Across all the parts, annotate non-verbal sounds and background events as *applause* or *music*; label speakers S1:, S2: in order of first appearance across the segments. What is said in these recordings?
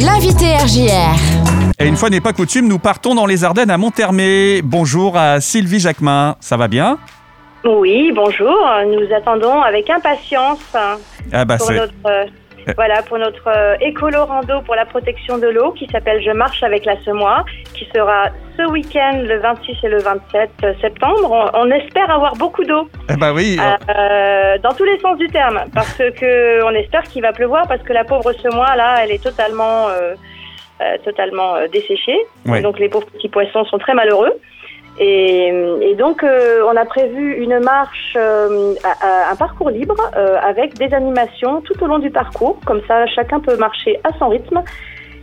S1: L'invité RJR.
S2: Et une fois n'est pas coutume, nous partons dans les Ardennes à Monthermé. Bonjour à Sylvie Jacquemin, ça va bien?
S3: Oui, bonjour. Nous attendons avec impatience
S2: Ah bah
S3: pour
S2: c'est...
S3: notre, euh, voilà, pour notre euh, écolo rando pour la protection de l'eau qui s'appelle Je marche avec la semois, qui sera ce week-end le 26 et le 27 septembre. On, on espère avoir beaucoup d'eau
S2: Eh bah oui,
S3: euh, dans tous les sens du terme, parce *laughs* que on espère qu'il va pleuvoir, parce que la pauvre semois là, elle est totalement, euh, euh, totalement euh, desséchée.
S2: Ouais.
S3: Donc les pauvres petits poissons sont très malheureux. Et, donc, euh, on a prévu une marche, euh, un parcours libre euh, avec des animations tout au long du parcours. Comme ça, chacun peut marcher à son rythme.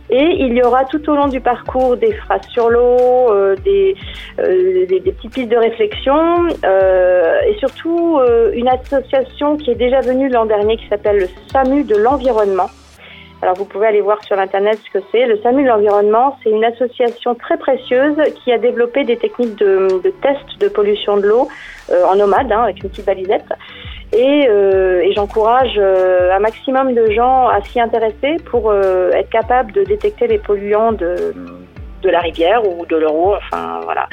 S3: Et il y aura tout au long du parcours des phrases sur l'eau, des, petites pistes de réflexion et surtout une association qui est déjà venue l'an dernier qui s'appelle le SAMU de l'environnement. Alors vous pouvez aller voir sur internet ce que c'est. Le SAMU de l'environnement, c'est une association très précieuse qui a développé des techniques de, test de pollution de l'eau euh, en nomade, hein, avec une petite balisette. Et, euh, j'encourage euh, un maximum de gens à s'y intéresser pour être capable de détecter les polluants de, la rivière ou de leur eau. Enfin voilà.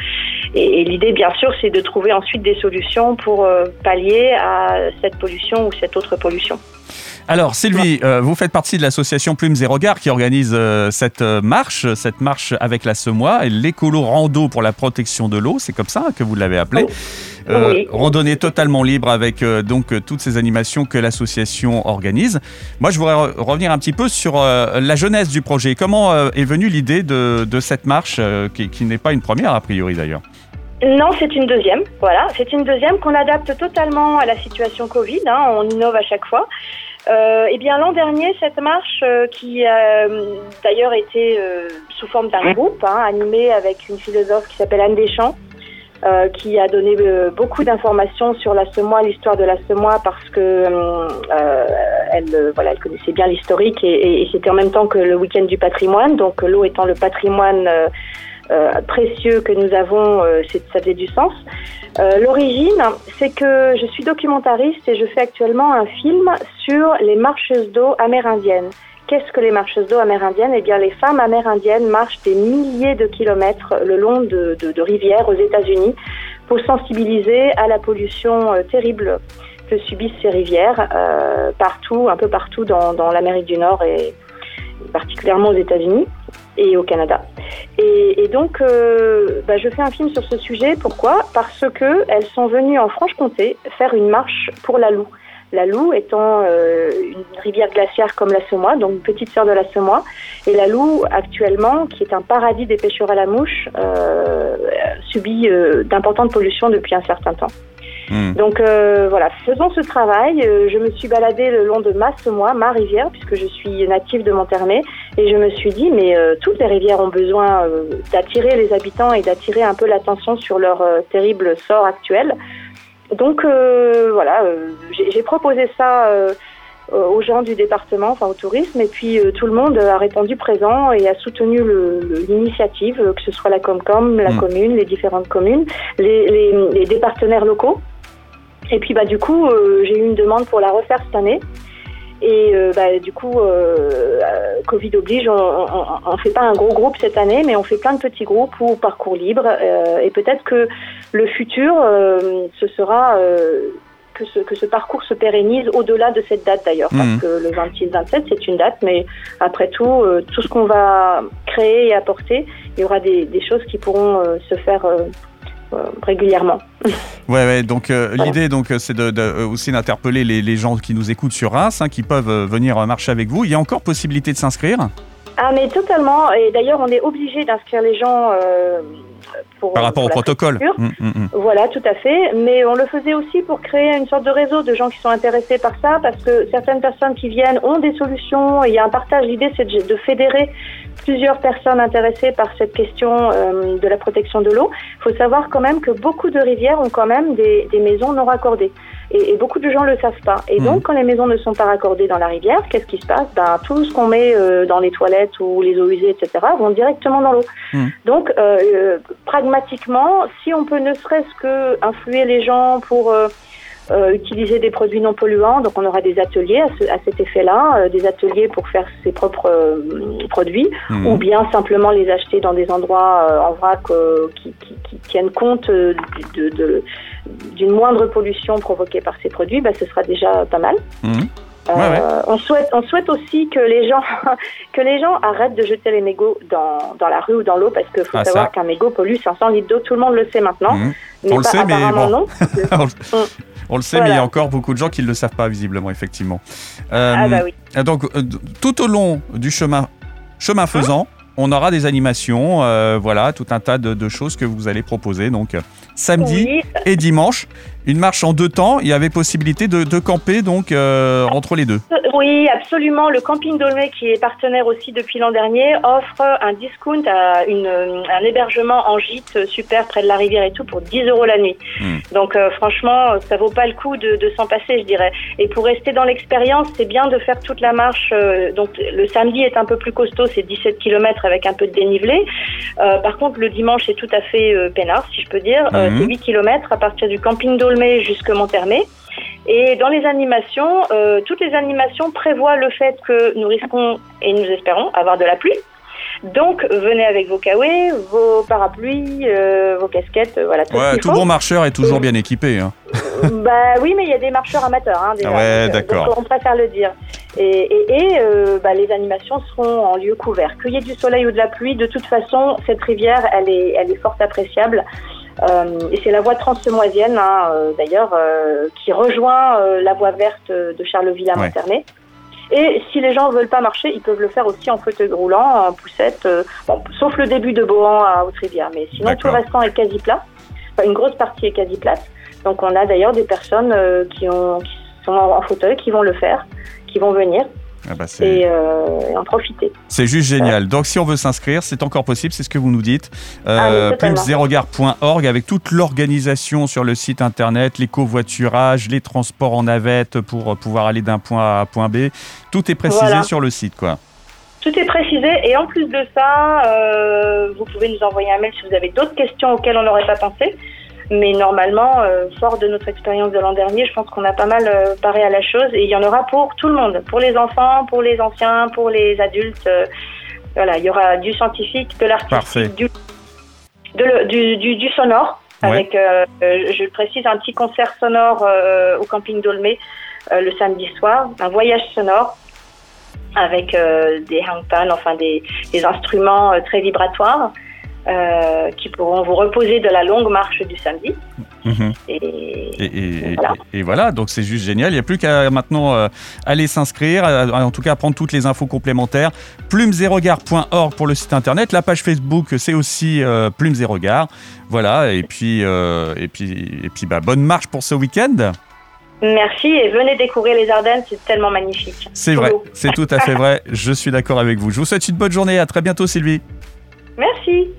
S3: Et, l'idée, bien sûr, c'est de trouver ensuite des solutions pour pallier à cette pollution ou cette autre pollution.
S2: Alors Sylvie, euh, vous faites partie de l'association Plumes et Regards qui organise euh, cette euh, marche, cette marche avec la semois et l'écolo rando pour la protection de l'eau, c'est comme ça que vous l'avez appelé. Euh,
S3: Oui.
S2: Randonnée totalement libre avec donc toutes ces animations que l'association organise. Moi, je voudrais re- revenir un petit peu sur la jeunesse du projet. Comment est venue l'idée de, de cette marche qui, qui n'est pas une première a priori d'ailleurs?
S3: Non, c'est une deuxième. Voilà, c'est une deuxième qu'on adapte totalement à la situation Covid. hein, on innove à chaque fois. Euh, eh bien, l'an dernier, cette marche, euh, qui a euh, d'ailleurs été sous forme d'un groupe, hein, animé avec une philosophe qui s'appelle Anne Deschamps, qui a donné beaucoup d'informations sur la semois, l'histoire de la semois, parce que elle, voilà, elle connaissait bien l'historique et, et- et c'était en même temps que le week-end du patrimoine. Donc, l'eau étant le patrimoine précieux que nous avons, euh, ça faisait du sens. Euh, L'origine, c'est que je suis documentariste et je fais actuellement un film sur les marcheuses d'eau amérindiennes. Qu'est-ce que les marcheuses d'eau amérindiennes? Eh bien, les femmes amérindiennes marchent des milliers de kilomètres le long de, de- de rivières aux États-Unis pour sensibiliser à la pollution euh, terrible que subissent ces rivières euh, partout, un peu partout dans, dans l'Amérique du Nord et particulièrement aux États-Unis et au Canada. Et, donc, euh, bah, je fais un film sur ce sujet. Pourquoi? Parce que elles sont venues en Franche-Comté faire une marche pour la Loue. La Loue étant euh, une rivière glaciaire comme la Semois, donc une petite sœur de la Semois. Et la Loue, actuellement, qui est un paradis des pêcheurs à la mouche, euh, subit d'importantes pollutions depuis un certain temps.
S2: Hmm.
S3: Donc euh, voilà, faisons ce travail. Euh, je me suis baladée le long de ma semois, ma rivière, puisque je suis native de Monthermé, et je me suis dit, mais euh, toutes les rivières ont besoin euh, d'attirer les habitants et d'attirer un peu l'attention sur leur terrible sort actuel. Donc voilà, j'ai proposé ça aux gens du département, enfin au tourisme, et puis euh, tout le monde a répondu présent et a soutenu l'initiative, que ce soit la Comcom, la
S2: Mm.
S3: commune, les différentes communes, les, les, les- des partenaires locaux. Et puis bah du coup, euh, j'ai eu une demande pour la refaire cette année. Et euh, bah, du coup, euh, euh, Covid oblige, on ne fait pas un gros groupe cette année, mais on fait plein de petits groupes ou parcours libre. euh, et peut-être que le futur, euh, ce sera euh, que, ce, que ce parcours se pérennise au-delà de cette date d'ailleurs.
S2: Mhm.
S3: Parce que le 26-27, c'est une date, mais après tout, euh, tout ce qu'on va créer et apporter, il y aura des, des choses qui pourront euh, se faire régulièrement.
S2: Ouais, ouais, donc euh, l'idée donc euh, c'est de, de- euh, aussi d'interpeller les, les gens qui nous écoutent sur Reims, hein, qui peuvent euh, venir euh, marcher avec vous. Il y a encore possibilité de s'inscrire?
S3: Ah mais totalement, et d'ailleurs on est obligé d'inscrire les gens euh, pour...
S2: par rapport au
S3: pour
S2: protocole. Hum, hum, hum.
S3: Voilà, tout à fait. Mais on le faisait aussi pour créer une sorte de réseau de gens qui sont intéressés par ça, parce que certaines personnes qui viennent ont des solutions. Il y a un partage. L'idée, c'est de, de fédérer plusieurs personnes intéressées par cette question euh, de la protection de l'eau. Il faut savoir quand même que beaucoup de rivières ont quand même des, des maisons non raccordées. Et, et beaucoup de gens ne le savent pas. Et
S2: Mhm.
S3: donc, quand les maisons ne sont pas raccordées dans la rivière, qu'est-ce qui se passe? Ben, Tout ce qu'on met euh, dans les toilettes ou les eaux usées, etc., vont directement dans l'eau.
S2: Mhm.
S3: Donc, euh, euh, pragmatiquement, si on peut ne serait-ce que influer les gens pour... euh, utiliser des produits non polluants. Donc on aura des ateliers à, cet effet-là, euh, des ateliers pour faire ses propres euh, produits,
S2: Mhm.
S3: ou bien simplement les acheter dans des endroits en vrac qui, qui- qui tiennent compte du- de- de- d'une moindre pollution provoquée par ces produits. Bah, ce sera déjà pas mal.
S2: Ouais, ouais.
S3: On souhaite, on souhaite aussi que les gens, *laughs* que les gens arrêtent de jeter les mégots dans, dans la rue ou dans l'eau parce qu'il faut
S2: Ah,
S3: savoir qu'un mégot pollue 500 litres d'eau. Tout le monde le sait maintenant, mais
S2: On le sait, mais
S3: apparemment
S2: bon.
S3: non. *laughs*
S2: on, le- on le sait, mais il y a encore beaucoup de gens qui ne le savent pas, visiblement, effectivement. Euh,
S3: Ah bah oui.
S2: Donc, euh, tout au long du chemin, chemin faisant, on aura des animations, euh, voilà, tout un tas de, de choses que vous allez proposer. Donc, euh, samedi
S3: Oui,
S2: et dimanche, une marche en deux temps. Il y avait possibilité de, de camper donc euh, entre les deux.
S3: Oui, absolument. Le camping Dolmé, qui est partenaire aussi depuis l'an dernier, offre un discount à une, un hébergement en gîte super près de la rivière et tout pour 10 euros la nuit.
S2: Hmm.
S3: Donc euh, franchement, ça vaut pas le coup de, de s'en passer, je dirais. Et pour rester dans l'expérience, c'est bien de faire toute la marche. donc le samedi est un peu plus costaud, c'est 17 km avec un peu de dénivelé. Euh, par contre, le dimanche est tout à fait euh, peinard, si je peux dire. Euh,
S2: Mhm.
S3: c'est 8 km à partir du camping Dolmé jusque Monthermé. Et dans les animations, toutes les animations prévoient le fait que nous risquons et nous espérons avoir de la pluie. Donc venez avec vos kawaii, vos parapluies, euh, vos casquettes, euh, voilà tout
S2: Ouais, tout bon marcheur est toujours bien équipé. hein.
S3: bah oui, mais il y a des marcheurs amateurs hein, déjà.
S2: Ouais,
S3: euh,
S2: d'accord.
S3: on préfère le dire. Et, et, et, euh, bah, les animations seront en lieu couvert. Qu'il y ait du soleil ou de la pluie, de toute façon, cette rivière, elle est, elle est fort appréciable. Euh, et c'est la voie transsemoisienne, hein, euh, d'ailleurs, euh, qui rejoint euh, la voie verte de Charleville à
S2: Ouais.
S3: Et si les gens veulent pas marcher, ils peuvent le faire aussi en fauteuil roulant, en poussette, euh, bon, sauf le début de Bohan à Haute-Rivière. Mais sinon, tout le restant est quasi plat. Enfin, une grosse partie est quasi plate. Donc on a d'ailleurs des personnes euh, qui, ont, qui sont en en fauteuil qui vont le faire, qui vont venir
S2: Ah bah,
S3: et, euh, et en profiter.
S2: c'est juste génial. Donc, si on veut s'inscrire, c'est encore possible, c'est ce que vous nous dites.
S3: Ah
S2: Euh. Plume0gare.org avec toute l'organisation sur le site internet, les covoiturages, les transports en navette pour euh, pouvoir aller d'un point A à point B. Tout est précisé
S3: Voilà.
S2: sur le site, quoi.
S3: Tout est précisé et en plus de ça, euh, vous pouvez nous envoyer un mail si vous avez d'autres questions auxquelles on n'aurait pas pensé. Mais normalement, euh, fort de notre expérience de l'an dernier, je pense qu'on a pas mal euh, paré à la chose. Et il y en aura pour tout le monde, pour les enfants, pour les anciens, pour les adultes. euh, voilà, il y aura du scientifique, de l'artistique, du, du, du, du sonore,
S2: Ouais.
S3: avec, euh, euh, je précise, un petit concert sonore euh, au camping Dolmé euh, le samedi soir, un voyage sonore avec euh, des hangpan, enfin des, des instruments euh, très vibratoires euh, qui pourront vous reposer de la longue marche du samedi.
S2: Mhm.
S3: Et,
S2: Et, et- et-
S3: Voilà.
S2: et voilà, donc c'est juste génial. Il n'y a plus qu'à maintenant euh, aller s'inscrire, euh, en tout cas prendre toutes les infos complémentaires. Plume0gare.org pour le site internet. La page Facebook, c'est aussi euh, Plume Zéro Gare. Voilà, et puis, et puis, et puis bah, bonne marche pour ce week-end.
S3: Merci et venez découvrir les Ardennes, c'est tellement magnifique.
S2: C'est vrai, c'est tout à fait vrai. Je suis d'accord avec vous. Je vous souhaite une bonne journée. À très bientôt, Sylvie.
S3: Merci.